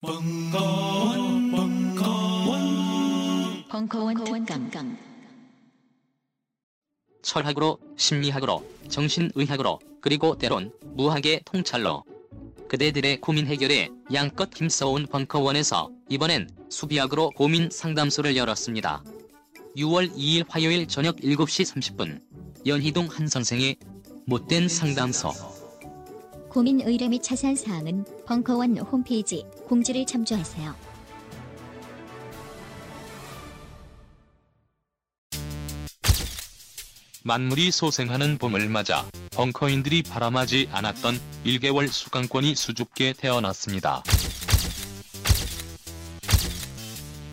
벙커원, 벙커원, 벙커원 특강. 철학으로, 심리학으로, 정신의학으로, 그리고 때론 무학의 통찰로. 그대들의 고민 해결에 양껏 힘써온 벙커원에서 이번엔 수비학으로 고민 상담소를 열었습니다. 6월 2일 화요일 저녁 7시 30분 연희동 한 선생의 못된 상담소. 고민 의뢰 및 자세한 사항은 벙커원 홈페이지 공지를 참조하세요. 만물이 소생하는 봄을 맞아 벙커인들이 바람하지 않았던 1개월 수강권이 수줍게 태어났습니다.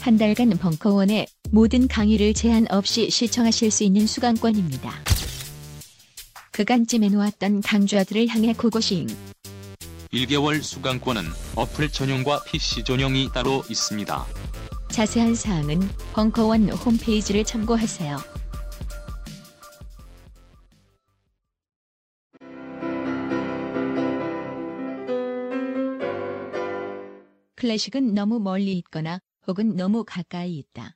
한 달간 벙커원의 모든 강의를 제한 없이 시청하실 수 있는 수강권입니다. 그간 찜해놓았던 강좌들을 향해 고고싱 1개월 수강권은 어플 전용과 PC 전용이 따로 있습니다. 자세한 사항은 벙커원 홈페이지를 참고하세요. 클래식은 너무 멀리 있거나 혹은 너무 가까이 있다.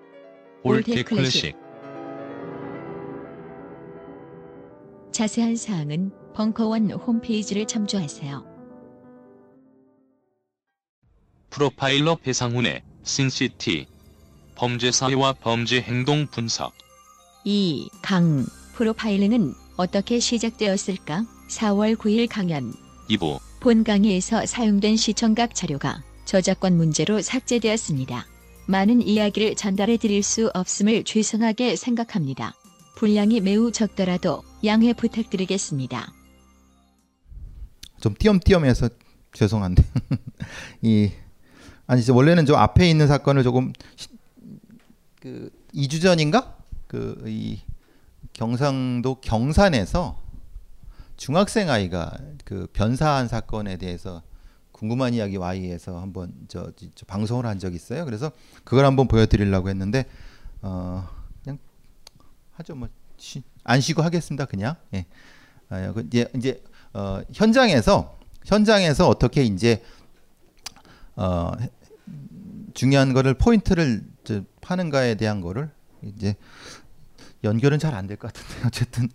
올테 클래식. 자세한 사항은 벙커원 홈페이지를 참조하세요. 프로파일러 배상훈의 신시티 범죄사회와 범죄 행동 분석 이 강 프로파일은 어떻게 시작되었을까? 4월 9일 강연 2부 본 강의에서 사용된 시청각 자료가 저작권 문제로 삭제되었습니다. 많은 이야기를 전달해 드릴 수 없음을 죄송하게 생각합니다. 분량이 매우 적더라도 양해 부탁드리겠습니다. 좀 띄엄띄엄해서 죄송한데 이 아니 원래는 저 앞에 있는 사건을 조금 시- 그 2주 전인가 그 이 경상도 경산에서 중학생 아이가 그 변사한 사건에 대해서 궁금한 이야기 Y에서 한번 저, 저 방송을 한 적이 있어요. 그래서 그걸 한번 보여드리려고 했는데 어 그냥 하죠. 뭐안 쉬고 하겠습니다. 그냥. 예. 아, 그 이제 이제 어, 현장에서 현장에서 어떻게 이제 어, 중요한 거를 포인트를 저, 파는가에 대한 거를 이제 연결은 잘 안 될 것 같은데 어쨌든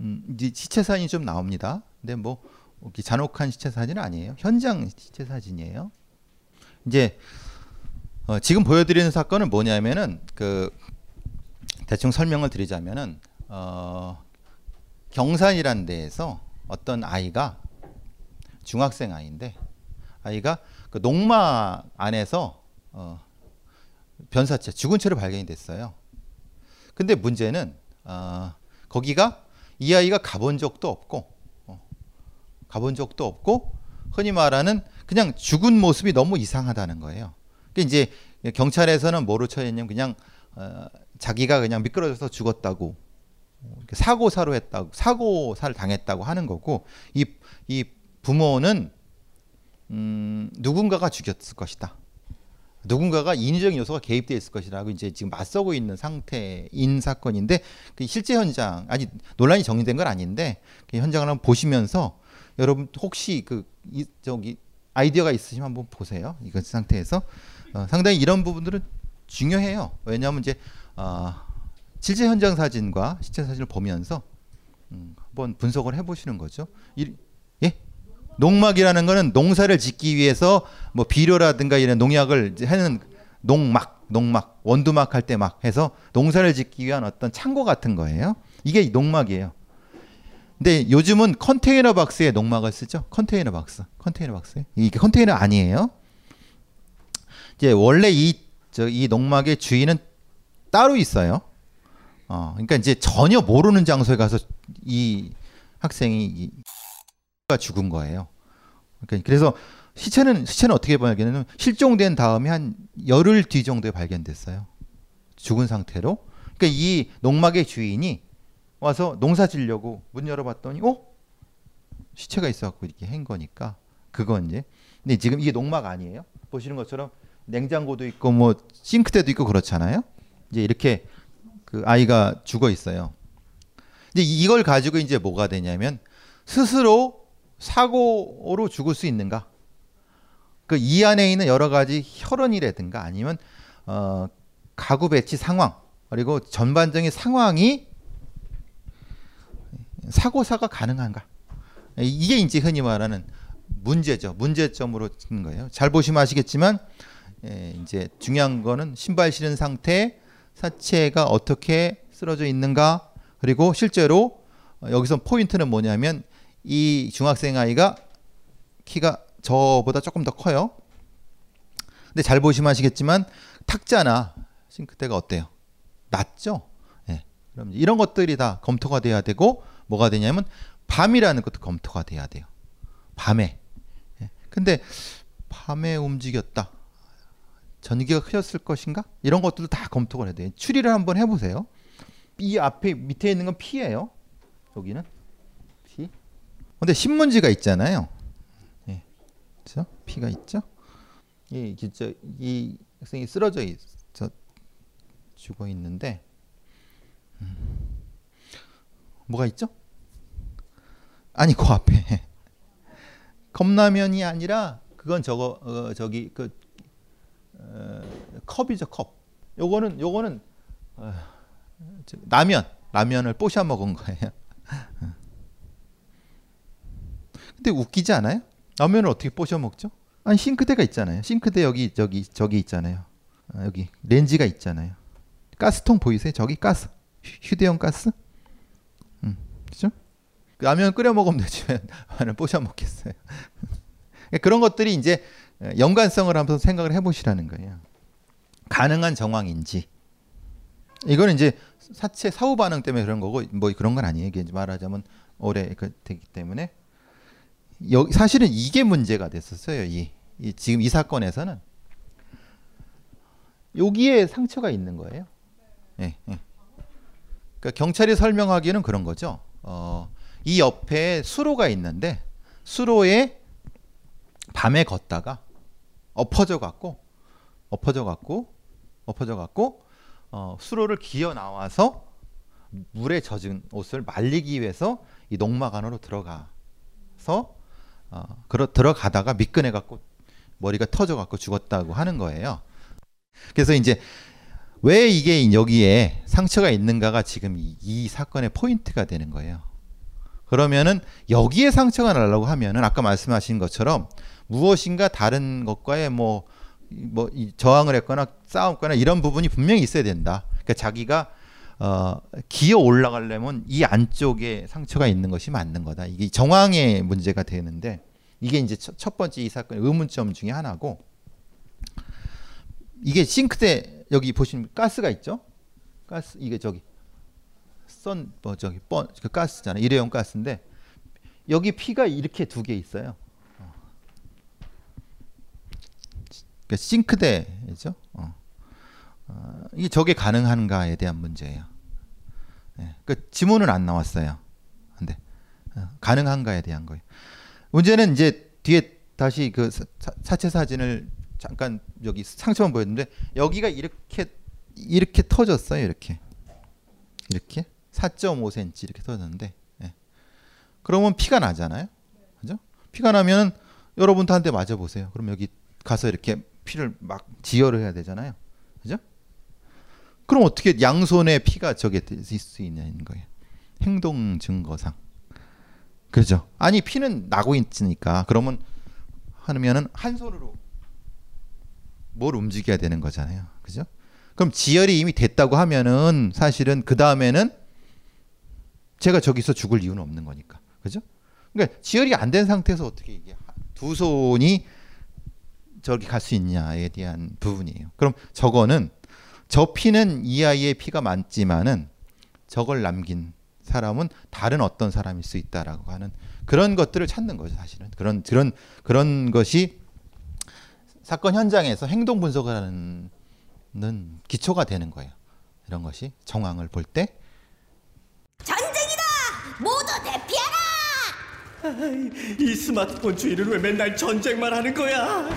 음, 이제 시체 사진이 좀 나옵니다. 근데 뭐 잔혹한 시체 사진은 아니에요. 현장 시체 사진이에요. 이제 어, 지금 보여드리는 사건은 뭐냐면은 그 대충 설명을 드리자면은 어, 경산이라는 데에서 어떤 아이가 중학생 아이인데 아이가 그 농마 안에서 어, 변사체 죽은 채로 발견이 됐어요. 근데 문제는 어, 거기가 이 아이가 가본 적도 없고 어, 가본 적도 없고 흔히 말하는 그냥 죽은 모습이 너무 이상하다는 거예요. 그 이제 경찰에서는 뭐로 처했냐면 그냥 어, 자기가 그냥 미끄러져서 죽었다고 사고사로 했다고 사고사를 당했다고 하는 거고 이 이 부모는 음, 누군가가 죽였을 것이다. 누군가가 인위적인 요소가 개입되어 있을 것이라고 이제 지금 맞서고 있는 상태인 사건인데 그 실제 현장 아직 논란이 정리된 건 아닌데 그 현장을 한번 보시면서 여러분 혹시 그 이, 저기 아이디어가 있으시면 한번 보세요. 이거 상태에서 어, 상당히 이런 부분들은 중요해요. 왜냐하면 이제 어, 실제 현장 사진과 시체 사진을 보면서 음, 한번 분석을 해보시는 거죠. 이, 예? 농막이라는 거는 농사를 짓기 위해서 뭐 비료라든가 이런 농약을 하는 농막, 농막, 원두막 할 때 막 해서 농사를 짓기 위한 어떤 창고 같은 거예요. 이게 농막이에요. 근데 요즘은 컨테이너 박스에 농막을 쓰죠. 컨테이너 박스, 컨테이너 박스. 이게 컨테이너 아니에요. 이제 원래 이 저 이 농막의 주인은 따로 있어요. 어, 그러니까 이제 전혀 모르는 장소에 가서 이 학생이 이 가 죽은 거예요. 그러니까 그래서 시체는 시체는 어떻게 발견했냐면 실종된 다음에 한 열흘 뒤 정도에 발견됐어요. 죽은 상태로. 그러니까 이 농막의 주인이 와서 농사 지려고 문 열어봤더니 어 시체가 있어갖고 이렇게 한 거니까 그건 이제 근데 지금 이게 농막 아니에요. 보시는 것처럼 냉장고도 있고 뭐 싱크대도 있고 그렇잖아요. 이제 이렇게 그 아이가 죽어 있어요. 이제 이걸 가지고 이제 뭐가 되냐면 스스로 사고로 죽을 수 있는가? 그 이 안에 있는 여러 가지 혈흔이라든가 아니면 어, 가구 배치 상황 그리고 전반적인 상황이 사고사가 가능한가? 이게 이제 흔히 말하는 문제죠. 문제점으로 찍는 거예요. 잘 보시면 아시겠지만 예, 이제 중요한 거는 신발 신은 상태, 사체가 어떻게 쓰러져 있는가, 그리고 실제로 어, 여기서 포인트는 뭐냐면 이 중학생 아이가 키가 저보다 조금 더 커요. 근데 잘 보시면 아시겠지만 탁자나 싱크대가 어때요? 낮죠? 예. 그럼 이런 것들이 다 검토가 돼야 되고 뭐가 되냐면 밤이라는 것도 검토가 돼야 돼요. 밤에. 예. 근데 밤에 움직였다. 전기가 흐렸을 것인가? 이런 것들도 다 검토가 해야 돼요. 추리를 한번 해보세요. 이 앞에 밑에 있는 건 피예요. 여기는 피. 근데 신문지가 있잖아요. 예. 그렇죠? 피가 있죠. 이 진짜 이 학생이 쓰러져 있어 죽어 있는데 음. 뭐가 있죠? 아니 그 앞에 컵라면이 아니라 그건 저거 어, 저기 그 어, 컵이죠 컵. 요거는 요거는 어, 저, 라면 라면을 뽀셔 먹은 거예요. 근데 웃기지 않아요? 라면을 어떻게 뽀셔 먹죠? 아니 싱크대가 있잖아요. 싱크대 여기 저기 저기 있잖아요. 아, 여기 렌즈가 있잖아요. 가스통 보이세요? 저기 가스 휴대용 가스. 음, 그죠? 라면 끓여 먹으면 되지 왜라면 뽀셔 먹겠어요. 그런 것들이 이제 연관성을 한번 생각을 해보시라는 거예요. 가능한 정황인지. 이거는 이제 사체 사후 반응 때문에 그런 거고 뭐 그런 건 아니에요. 이게 말하자면 오래 되기 때문에 여, 사실은 이게 문제가 됐었어요. 이, 이 지금 이 사건에서는 여기에 상처가 있는 거예요. 예, 예. 그러니까 경찰이 설명하기에는 그런 거죠. 어, 이 옆에 수로가 있는데 수로에 밤에 걷다가 엎어져 갖고 엎어져 갖고 엎어져 갖고 어, 수로를 기어 나와서 물에 젖은 옷을 말리기 위해서 이 농막 안으로 들어가서 어, 그러, 들어가다가 미끈해 갖고 머리가 터져 갖고 죽었다고 하는 거예요. 그래서 이제 왜 이게 여기에 상처가 있는가가 지금 이, 이 사건의 포인트가 되는 거예요. 그러면은 여기에 상처가 나려고 하면은 아까 말씀하신 것처럼 무엇인가 다른 것과의 뭐, 뭐 저항을 했거나 싸웠거나 이런 부분이 분명히 있어야 된다. 그러니까 자기가 어, 기어 올라가려면 이 안쪽에 상처가 있는 것이 맞는 거다. 이게 정황의 문제가 되는데 이게 이제 첫, 첫 번째 이 사건의 의문점 중에 하나고 이게 싱크대 여기 보시면 가스가 있죠. 가스 이게 저기 썬뭐 저기 뻔 그 가스잖아. 일회용 가스인데 여기 피가 이렇게 두 개 있어요. 그러니까 싱크대죠. 어. 어, 이게 저게 가능한가에 대한 문제예요. 네, 그 지문은 안 나왔어요. 근데 어, 가능한가에 대한 거예요. 문제는 이제 뒤에 다시 그 사, 체 사진을 잠깐 여기 상처만 보였는데 여기가 이렇게 이렇게 터졌어요. 이렇게 이렇게 4.5cm 이렇게 터졌는데 네. 그러면 피가 나잖아요. 그죠? 피가 나면 대 맞아 보세요. 그럼 여기 가서 이렇게 피를 막 지혈을 해야 되잖아요. 그럼 어떻게 양손에 피가 저게 있을 수 있냐는 거예요. 행동 증거상. 그죠? 아니 피는 나고 있으니까 그러면 하면은 한 손으로 뭘 움직여야 되는 거잖아요. 그죠? 그럼 지혈이 이미 됐다고 하면은 사실은 그 다음에는 제가 저기서 죽을 이유는 없는 거니까. 그죠? 그러니까 지혈이 안 된 상태에서 어떻게 이게 두 손이 저기 갈 수 있냐에 대한 부분이에요. 그럼 저거는 저 피는 이 아이의 피가 많지만은 저걸 남긴 사람은 다른 어떤 사람일 수 있다라고 하는 그런 것들을 찾는 거죠, 사실은. 그런 그런 그런 것이 사건 현장에서 행동 분석을 하는 기초가 되는 거예요. 이런 것이 정황을 볼 때 전쟁이다! 모두 대피하라! 이 스마트폰 주인은 왜 맨날 전쟁만 하는 거야?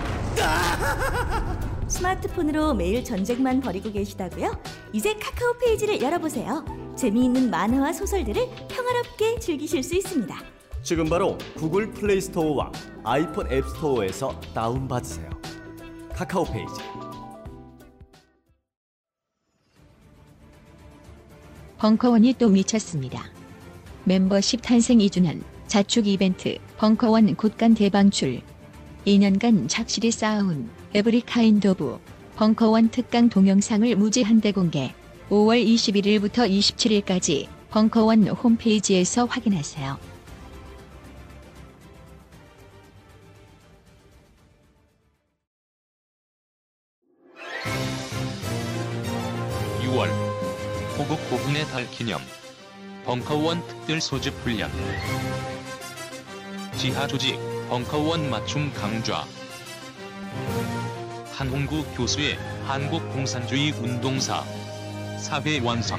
스마트폰으로 매일 전쟁만 벌이고 계시다고요? 이제 카카오 페이지를 열어보세요. 재미있는 만화와 소설들을 평화롭게 즐기실 수 있습니다. 지금 바로 구글 플레이 스토어와 아이폰 앱 스토어에서 다운받으세요. 카카오 페이지. 벙커원이 또 미쳤습니다. 멤버십 탄생 2주년 자축 이벤트 벙커원 곳간 대방출 2년간 착실히 쌓아온 every kind of 벙커원 특강 동영상을 무제한 대 공개. 5월 21일부터 27일까지 벙커원 홈페이지에서 확인하세요. (6월) 호국 고분의 달 기념. 벙커원 특별 소집 훈련. 지하 조직 벙커원 맞춤 강좌 한홍구 교수의 한국 공산주의 운동사 사회 완성.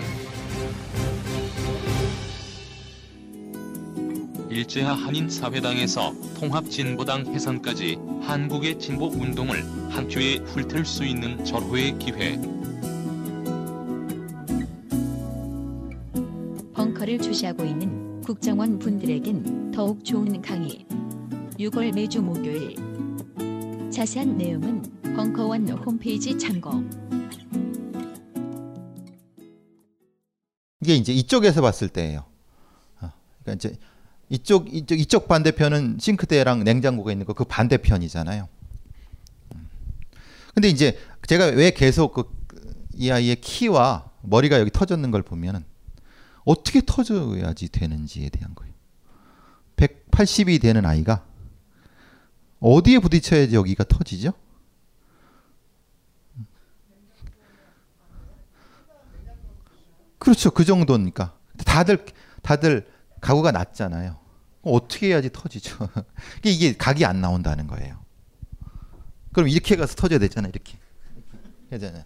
일제하 한인사회당에서 통합진보당 해산까지 한국의 진보 운동을 한 큐에 훑을 수 있는 절호의 기회. 벙커를 주시하고 있는 국정원 분들에겐 더욱 좋은 강의. 6월 매주 목요일. 자세한 내용은 벙커원 홈페이지 참고 이게 이제 이쪽에서 봤을 때예요. 어, 그러니까 이제 이쪽 이쪽 이쪽 반대편은 싱크대랑 냉장고가 있는 거 그 반대편이잖아요. 음. 근데 이제 제가 왜 계속 그 이 아이의 키와 머리가 여기 터졌는 걸 보면은 어떻게 터져야지 되는지에 대한 거예요. 180이 되는 아이가 어디에 부딪혀야지 여기가 터지죠? 그렇죠. 그 정도니까. 다들 다들 가구가 낮잖아요. 어떻게 해야지 터지죠? 이게 각이 안 나온다는 거예요. 그럼 이렇게 가서 터져야 되잖아요. 이렇게. 해잖아요.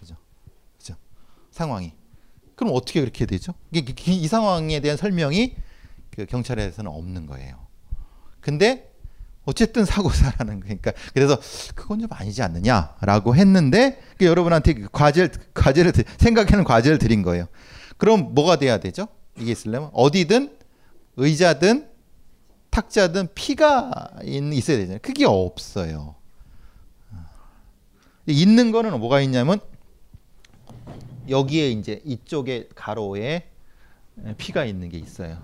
그죠? 그죠? 상황이. 그럼 어떻게 그렇게 되죠? 이 상황에 대한 설명이 그 경찰에서는 없는 거예요. 근데 어쨌든 사고사라는 거니까 그래서 그건 좀 아니지 않느냐라고 했는데 그 여러분한테 그 과제를 과제를 생각하는 과제를 드린 거예요. 그럼 뭐가 돼야 되죠? 이게 있으려면 어디든 의자든 탁자든 피가 있어야 되잖아요. 그게 없어요. 있는 거는 뭐가 있냐면 여기에 이제 이쪽에 가로에 피가 있는 게 있어요.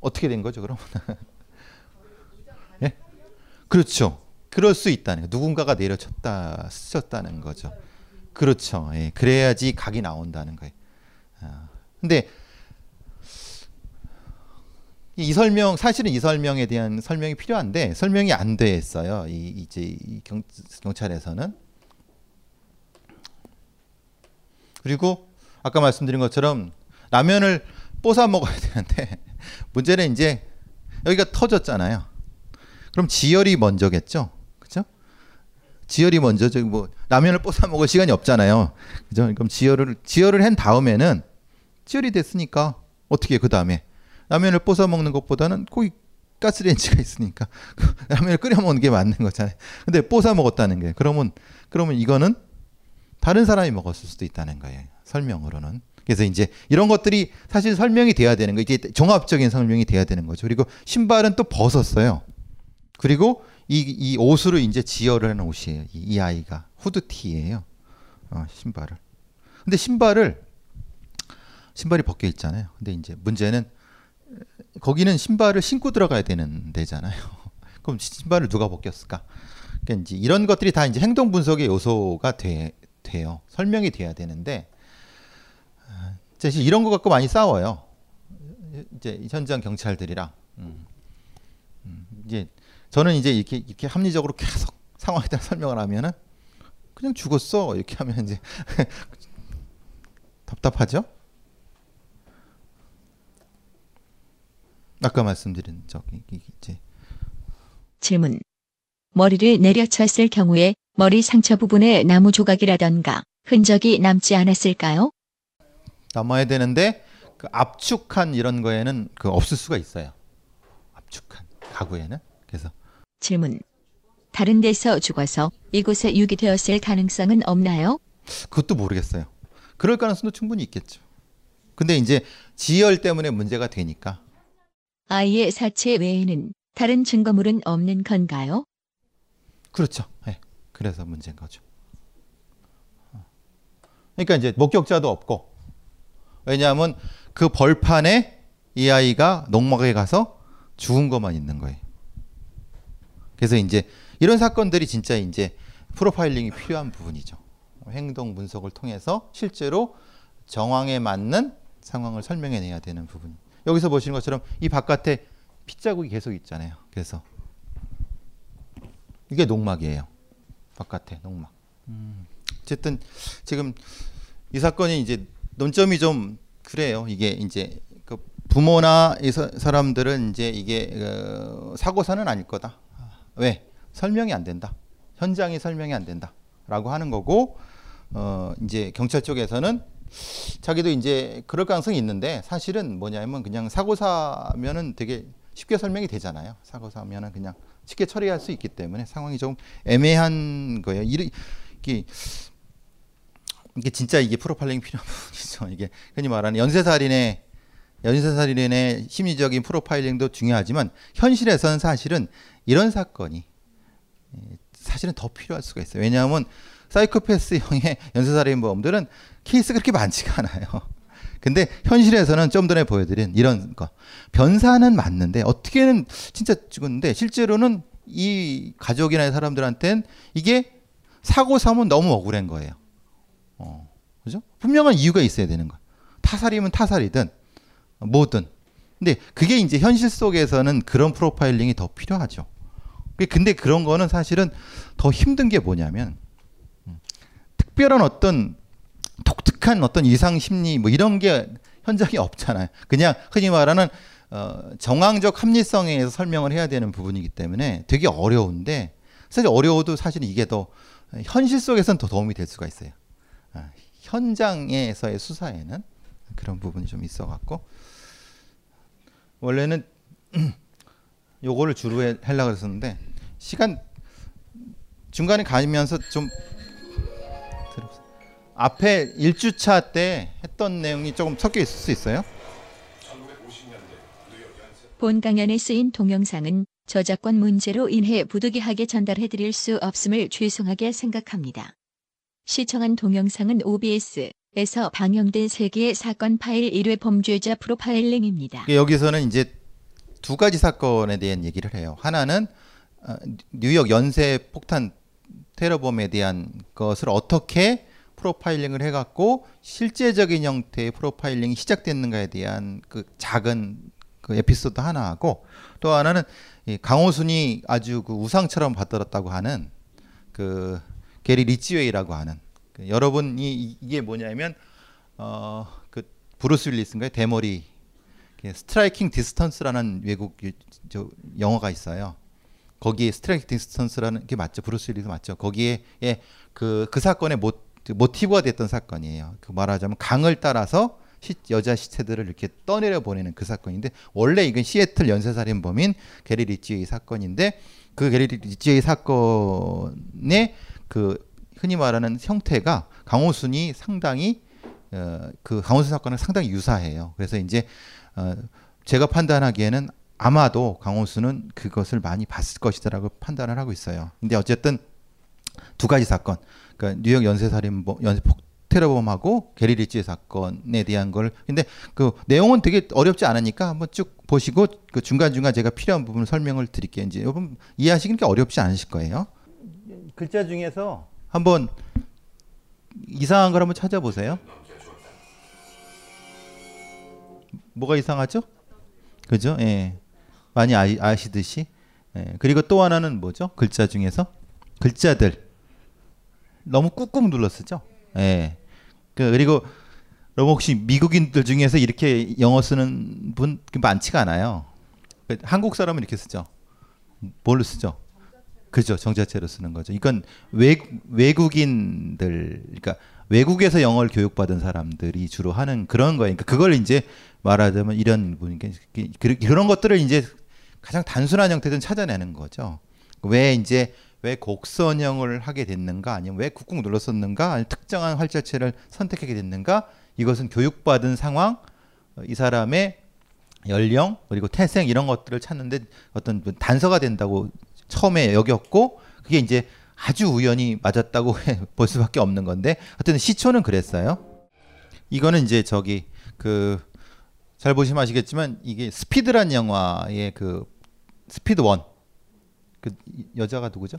어떻게 된 거죠? 예? 그렇죠. 그럴 수 있다는 거. 누군가가 내려쳤다, 스쳤다는 거죠. 그렇죠. 예. 그래야지 각이 나온다는 거예요. 아. 근데 이 설명 사실은 이 설명에 대한 설명이 필요한데 설명이 안 됐어요. 이 이제 이 경, 경찰에서는 그리고 아까 말씀드린 것처럼 라면을 뽀사 먹어야 되는데 문제는 이제 여기가 터졌잖아요. 그럼 지열이 먼저겠죠. 그죠? 지열이 먼저 저기 뭐 라면을 뽀사 먹을 시간이 없잖아요. 그죠? 그럼 지열을 지열을 한 다음에는 지열이 됐으니까 어떻게 그 다음에 라면을 뽀사 먹는 것보다는 거기 가스레인지가 있으니까 라면을 끓여 먹는 게 맞는 거잖아요. 근데 뽀사 먹었다는 게 그러면 그러면 이거는 다른 사람이 먹었을 수도 있다는 거예요. 설명으로는. 그래서 이제 이런 것들이 사실 설명이 돼야 되는 거 이게 종합적인 설명이 돼야 되는 거죠. 그리고 신발은 또 벗었어요. 그리고 이, 이 옷으로 이제 지혈을 한 옷이에요. 이, 이 아이가 후드티예요. 어, 신발을. 근데 신발을 신발이 벗겨 있잖아요. 근데 이제 문제는 거기는 신발을 신고 들어가야 되는 데잖아요. 그럼 신발을 누가 벗겼을까? 그러니까 이제 이런 것들이 다 이제 행동 분석의 요소가 돼, 돼요. 설명이 돼야 되는데 사실 이런 거 갖고 많이 싸워요. 이제 현장 경찰들이랑 음. 음. 이제 저는 이제 이렇게 이렇게 합리적으로 계속 상황에 대한 설명을 하면은 그냥 죽었어 이렇게 하면 이제 답답하죠? 아까 말씀드린 저기 이제 질문. 머리를 내려쳤을 경우에 머리 상처 부분에 나무 조각이라던가 흔적이 남지 않았을까요? 남아야 되는데 그 압축한 이런 거에는 그 없을 수가 있어요. 압축한 가구에는 그래서 질문. 다른 데서 죽어서 이곳에 유기되었을 가능성은 없나요? 그것도 모르겠어요. 그럴 가능성도 충분히 있겠죠. 근데 이제 지열 때문에 문제가 되니까 아이의 사체 외에는 다른 증거물은 없는 건가요? 그렇죠. 예. 그래서 문제인 거죠. 어. 그러니까 이제 목격자도 없고 왜냐하면 그 벌판에 이 아이가 농막에 가서 죽은 것만 있는 거예요. 그래서 이제 이런 사건들이 진짜 이제 프로파일링이 필요한 부분이죠. 행동 분석을 통해서 실제로 정황에 맞는 상황을 설명해내야 되는 부분. 여기서 보시는 것처럼 이 바깥에 핏자국이 계속 있잖아요. 그래서 이게 농막이에요. 바깥에 농막. 음, 어쨌든 지금 이 사건이 이제 논점이 좀 그래요. 이게 이제 그 부모나 이 사, 사람들은 이제 이게 어, 사고사는 아닐 거다. 왜? 설명이 안 된다. 현장이 설명이 안 된다 라고 하는 거고 어 이제 경찰 쪽에서는 자기도 이제 그럴 가능성이 있는데 사실은 뭐냐면 그냥 사고 사면은 되게 쉽게 설명이 되잖아요. 사고 사면은 그냥 쉽게 처리할 수 있기 때문에 상황이 좀 애매한 거예요. 이게 이게 진짜 이게 프로파일링이 필요한 부분이죠. 이게 흔히 말하는 연쇄살인의 연쇄살인의 심리적인 프로파일링도 중요하지만 현실에서는 사실은 이런 사건이 사실은 더 필요할 수가 있어요. 왜냐하면 사이코패스형의 연쇄살인범들은 케이스가 그렇게 많지가 않아요. 근데 현실에서는 좀 전에 보여드린 이런 거 변사는 맞는데 어떻게는 진짜 죽었는데 실제로는 이 가족이나 사람들한테는 이게 사고 사면 너무 억울한 거예요. 어, 그죠? 분명한 이유가 있어야 되는 거야. 타살이면 타살이든 뭐든. 근데 그게 이제 현실 속에서는 그런 프로파일링이 더 필요하죠. 근데 그런 거는 사실은 더 힘든 게 뭐냐면 음, 특별한 어떤 독특한 어떤 이상 심리 뭐 이런 게 현장에 없잖아요. 그냥 흔히 말하는 어, 정황적 합리성에 서 설명을 해야 되는 부분이기 때문에 되게 어려운데 사실 어려워도 사실 이게 더 현실 속에서는 더 도움이 될 수가 있어요. 아, 현장에서의 수사에는 그런 부분이 좀 있어 갖고 원래는 요거를 주로 하려고 했었는데 시간 중간에 가면서 좀 앞에 1주차 때 했던 내용이 조금 섞여 있을 수 있어요? 본 강연에 쓰인 동영상은 저작권 문제로 인해 부득이하게 전달해 드릴 수 없음을 죄송하게 생각합니다. 시청한 동영상은 OBS 에서 방영된 세계의 사건 파일 1회 범죄자 프로파일링입니다. 여기서는 이제 두 가지 사건에 대한 얘기를 해요. 하나는 어, 뉴욕 연쇄 폭탄 테러범에 대한 것을 어떻게 프로파일링을 해갖고 실제적인 형태의 프로파일링이 시작됐는가에 대한 그 작은 그 에피소드 하나하고 또 하나는 강호순이 아주 그 우상처럼 받들었다고 하는 그 게리 리치웨이라고 하는 그 여러분이 이게 뭐냐면 어 그 브루스 윌리스인가요 대머리 Striking Distance라는 외국 영화가 있어요. 거기에 Striking Distance라는 게 맞죠. 브루스 윌리스 맞죠. 거기에 예, 그, 그 사건의 모, 모티브가 됐던 사건이에요. 그 말하자면 강을 따라서 시, 여자 시체들을 이렇게 떠내려 보내는 그 사건인데 원래 이건 시애틀 연쇄살인범인 게리 리치의 사건인데 그 게리 리치의 사건의 그 흔히 말하는 형태가 강호순이 상당히 어, 그 강호순 사건은 상당히 유사해요. 그래서 이제 어, 제가 판단하기에는 아마도 강호수는 그것을 많이 봤을 것이다라고 판단을 하고 있어요. 근데 어쨌든 두 가지 사건, 그러니까 뉴욕 연쇄살인범, 연쇄폭 테러범하고 게리 리치의 사건에 대한 걸 근데 그 내용은 되게 어렵지 않으니까 한번 쭉 보시고 그 중간 중간 제가 필요한 부분을 설명을 드릴게요. 이제 여러분 이해하시기 게 어렵지 않으실 거예요. 글자 중에서 한번 이상한 걸 한번 찾아보세요. 뭐가 이상하죠? 그죠? 예. 많이 아, 아시듯이. 예. 그리고 또 하나는 뭐죠? 글자 중에서 글자들 너무 꾹꾹 눌러 쓰죠. 예. 그, 그리고 여러분 혹시 미국인들 중에서 이렇게 영어 쓰는 분 많지가 않아요. 한국 사람은 이렇게 쓰죠. 뭘로 쓰죠? 그죠 정자체로 쓰는 거죠. 이건 외, 외국인들 그러니까 외국에서 영어를 교육받은 사람들이 주로 하는 그런 거예요. 그러니까 그걸 이제 말하자면 이런 분이니까 그런 것들을 이제 가장 단순한 형태든 찾아내는 거죠. 왜 이제 왜 곡선형을 하게 됐는가 아니면 왜 꾹꾹 눌렀었는가 아니면 특정한 활자체를 선택하게 됐는가 이것은 교육받은 상황 이 사람의 연령 그리고 태생 이런 것들을 찾는데 어떤 단서가 된다고 처음에 여겼고 그게 이제 아주 우연히 맞았다고 볼 수밖에 없는 건데 어쨌든 시초는 그랬어요. 이거는 이제 저기 그 잘 보시면 아시겠지만 이게 스피드란 영화의 그 스피드 one. 그 여자가 누구죠?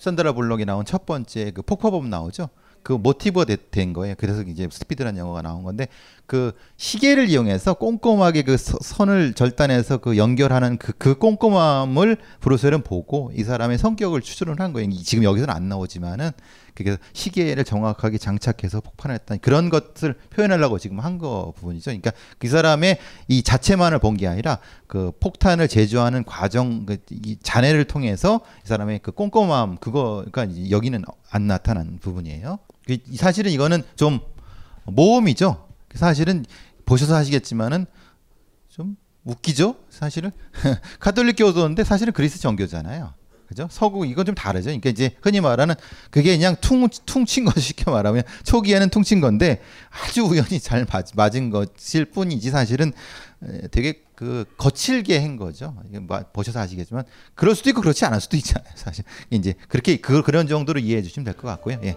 산드라 블록이 나온 첫 번째 그 폭파범 나오죠. 그 모티브가 된 거예요. 그래서 이제 스피드라는 영화가 나온 건데 그 시계를 이용해서 꼼꼼하게 그 선을 절단해서 그 연결하는 그, 그 꼼꼼함을 브루셀은 보고 이 사람의 성격을 추론을 한 거예요. 지금 여기서는 안 나오지만은 그게 시계를 정확하게 장착해서 폭발했다 그런 것을 표현하려고 지금 한 거 부분이죠. 그러니까 그 사람의 이 자체만을 본 게 아니라 그 폭탄을 제조하는 과정, 그 이 잔해를 통해서 이 사람의 그 꼼꼼함 그거 그러니까 여기는 안 나타난 부분이에요. 그 사실은 이거는 좀 모험이죠. 사실은 보셔서 하시겠지만은 좀 웃기죠. 사실은 카톨릭 교도인데 사실은 그리스 정교잖아요. 그죠? 서구 이건 좀 다르죠. 그러니까 이제 흔히 말하는 그게 그냥 퉁 퉁친 거 쉽게 말하면 초기에는 퉁친 건데 아주 우연히 잘 맞, 맞은 것일 뿐이지 사실은 되게 그 거칠게 한 거죠. 보셔서 아시겠지만 그럴 수도 있고 그렇지 않을 수도 있잖아요. 사실 이제 그렇게 그 그런 정도로 이해해 주시면 될 것 같고요. 예.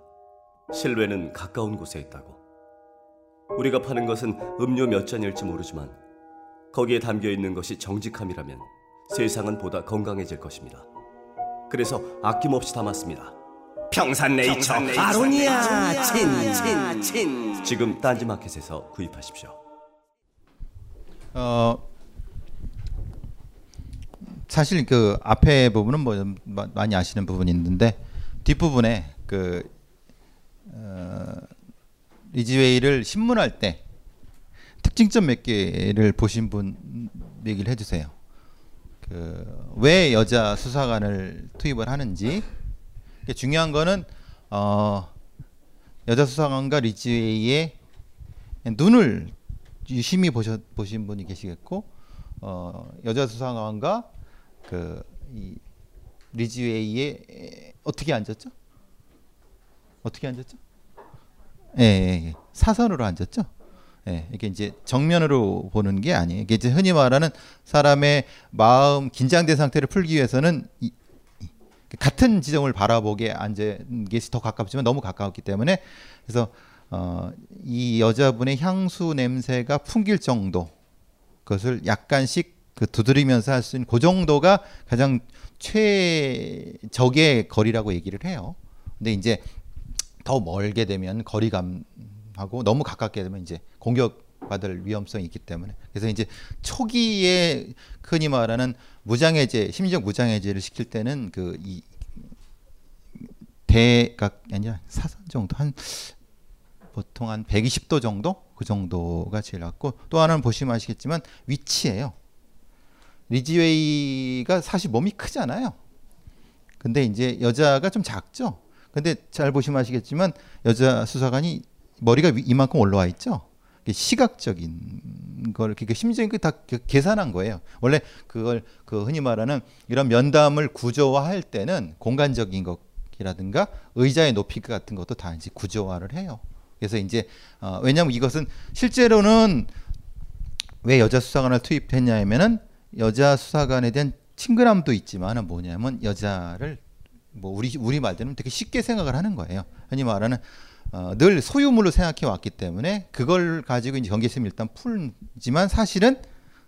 실외는 가까운 곳에 있다고. 우리가 파는 것은 음료 몇 잔일지 모르지만 거기에 담겨 있는 것이 정직함이라면 세상은 보다 건강해질 것입니다. 그래서 아낌없이 담았습니다. 평산네이처, 평산네이처 아로니아 친친 친 지금 딴지마켓에서 구입하십시오. 어 사실 그 앞에 부분은 뭐 많이 아시는 부분이 있는데 뒷 부분에 그 어, 리지웨이를 신문할 때 특징점 몇 개를 보신 분 얘기를 해주세요. 그 왜 여자 수사관을 투입을 하는지 중요한 거는 어, 여자 수사관과 리지웨이의 눈을 유심히 보셔, 보신 분이 계시겠고 어, 여자 수사관과 그이 리지웨이에 어떻게 앉았죠? 어떻게 앉았죠? 예, 예, 예. 사선으로 앉았죠. 예, 이게 이제 정면으로 보는 게 아니에요. 이게 이제 흔히 말하는 사람의 마음 긴장된 상태를 풀기 위해서는 이, 같은 지점을 바라보게 앉은 게더 가깝지만 너무 가까웠기 때문에 그래서 어, 이 여자분의 향수 냄새가 풍길 정도 그것을 약간씩 그 두드리면서 할 수 있는 그 정도가 가장 최적의 거리라고 얘기를 해요. 근데 이제 더 멀게 되면 거리감하고 너무 가깝게 되면 이제 공격받을 위험성이 있기 때문에 그래서 이제 초기에 흔히 말하는 무장해제, 심리적 무장해제를 시킬 때는 그 이 대각 아니야 사선 정도 한 보통 한 120도 정도 그 정도가 제일 낫고 또 하나는 보시면 아시겠지만 위치예요. 리지웨이가 사실 몸이 크잖아요. 근데 이제 여자가 좀 작죠. 근데 잘 보시면 아시겠지만 여자 수사관이 머리가 위- 이만큼 올라와 있죠. 시각적인 걸 그러니까 심지어 그다 계산한 거예요. 원래 그걸 그 흔히 말하는 이런 면담을 구조화할 때는 공간적인 것이라든가 의자의 높이 같은 것도 다 이제 구조화를 해요. 그래서 이제 어, 왜냐하면 이것은 실제로는 왜 여자 수사관을 투입했냐면은 여자 수사관에 대한 친근함도 있지만은 뭐냐면 여자를 뭐 우리 우리 말대로 되게 쉽게 생각을 하는 거예요. 흔히 말하는 어, 늘 소유물로 생각해 왔기 때문에 그걸 가지고 이제 경계심을 일단 풀지만 사실은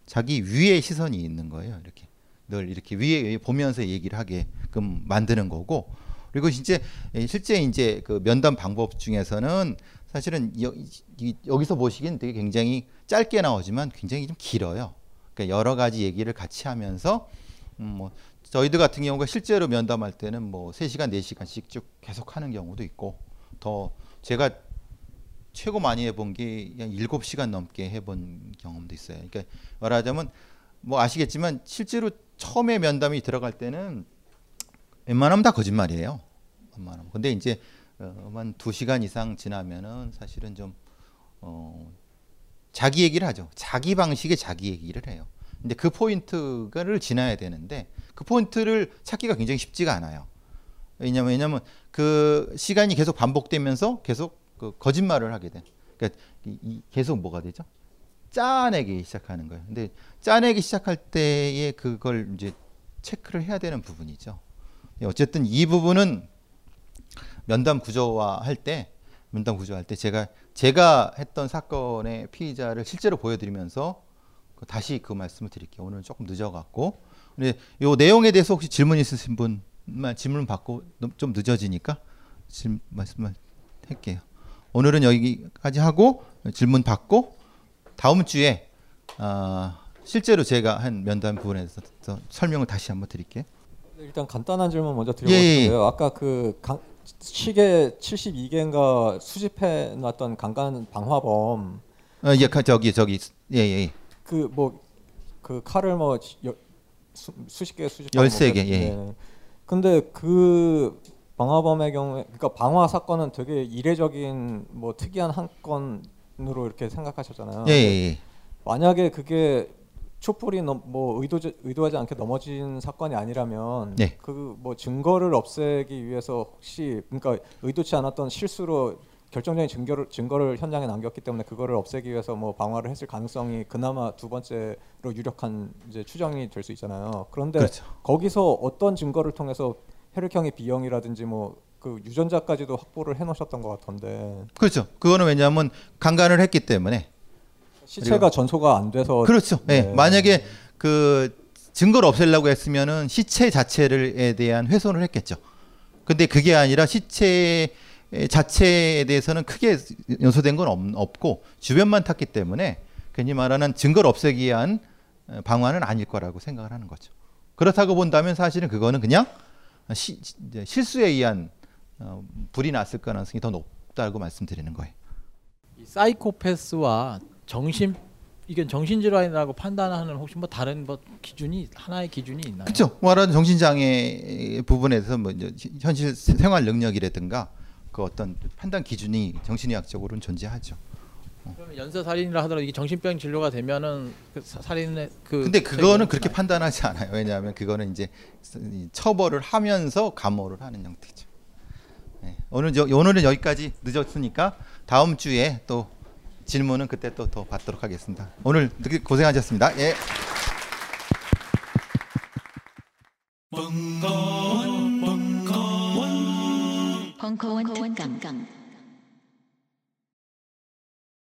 자기 위에 시선이 있는 거예요. 이렇게 늘 이렇게 위에 보면서 얘기를 하게끔 만드는 거고 그리고 이제 실제 이제 그 면담 방법 중에서는 사실은 여, 이- 여기서 보시기엔 되게 굉장히 짧게 나오지만 굉장히 좀 길어요. 그러니까 여러 가지 얘기를 같이 하면서 음, 뭐 저희들 같은 경우가 실제로 면담할 때는 뭐 3시간, 4시간씩 쭉 계속 하는 경우도 있고 더 제가 최고 많이 해본 게한 7시간 넘게 해본 경험도 있어요. 그러니까 말하자면 뭐 아시겠지만 실제로 처음에 면담이 들어갈 때는 웬만하면 다 거짓말이에요. 웬만하면. 근데 이제 어, 한 2시간 이상 지나면은 사실은 좀 어, 자기 얘기를 하죠. 자기 방식의 자기 얘기를 해요. 근데 그 포인트를 지나야 되는데 그 포인트를 찾기가 굉장히 쉽지가 않아요. 왜냐면 왜냐면 그 시간이 계속 반복되면서 계속 그 거짓말을 하게 돼. 그러니까 이, 이 계속 뭐가 되죠? 짜내기 시작하는 거예요. 근데 짜내기 시작할 때에 그걸 이제 체크를 해야 되는 부분이죠. 어쨌든 이 부분은 면담 구조화 할 때 면담 구조할 때 제가 제가 했던 사건의 피의자를 실제로 보여드리면서 그 다시 그 말씀을 드릴게요. 오늘 조금 늦어갖고 근데 요 내용에 대해서 혹시 질문 있으신 분만 질문 받고 좀 늦어지니까 질 말씀을 할게요. 오늘은 여기까지 하고 질문 받고 다음 주에 아, 실제로 제가 한 면담 부분에 대해서 설명을 다시 한번 드릴게요. 일단 간단한 질문 먼저 드리고 예, 예, 예. 아까 그 강, 시계 72개인가 수집해 놨던 강간 방화범 어, 예, 가- 저기 저기 예, 예. 그 뭐 그 칼을 뭐 여, 수, 수십 개 수집 13개, 예. 근데 그 방화범의 경우에 그러니까 방화 사건은 되게 이례적인 뭐 특이한 한 건으로 이렇게 생각하셨잖아요. 예, 예, 예. 만약에 그게 촛불이 넘, 뭐 의도 의도하지 않게 넘어진 사건이 아니라면 네. 그뭐 증거를 없애기 위해서 혹시 그러니까 의도치 않았던 실수로 결정적인 증거를 증거를 현장에 남겼기 때문에 그거를 없애기 위해서 뭐 방화를 했을 가능성이 그나마 두 번째로 유력한 이제 추정이 될 수 있잖아요. 그런데 그렇죠. 거기서 어떤 증거를 통해서 혈액형의 B형이라든지 뭐 그 유전자까지도 확보를 해놓으셨던 것 같던데 그렇죠. 그거는 왜냐하면 강간을 했기 때문에 시체가 전소가 안 돼서 그렇죠. 예. 네. 만약에 그 증거를 없애려고 했으면은 시체 자체를에 대한 훼손을 했겠죠. 근데 그게 아니라 시체 자체에 대해서는 크게 연소된 건 없- 없고 주변만 탔기 때문에 괜히 말하는 증거를 없애기 위한 어, 방안은 아닐 거라고 생각을 하는 거죠. 그렇다고 본다면 사실은 그거는 그냥 시, 실수에 의한 어, 불이 났을 가능성이 더 높다고 말씀드리는 거예요. 이 사이코패스와 정신 이게 정신질환이라고 판단하는 혹시 뭐 다른 뭐 기준이 하나의 기준이 있나요? 그렇죠. 말하는 정신장애 부분에서 뭐 현실 생활 능력이라든가 그 어떤 판단 기준이 정신의학적으로는 존재하죠. 어. 그러면 연쇄 살인이라 하더라도 이게 정신병 진료가 되면은 그 살인의 그 근데 그거는 그렇게 판단하지 않아요. 왜냐하면 그거는 이제 처벌을 하면서 감호를 하는 형태죠. 네. 오늘 저, 오늘은 여기까지 늦었으니까 다음 주에 또 질문은 그때 또 더 받도록 하겠습니다. 오늘 고생하셨습니다. 예. coin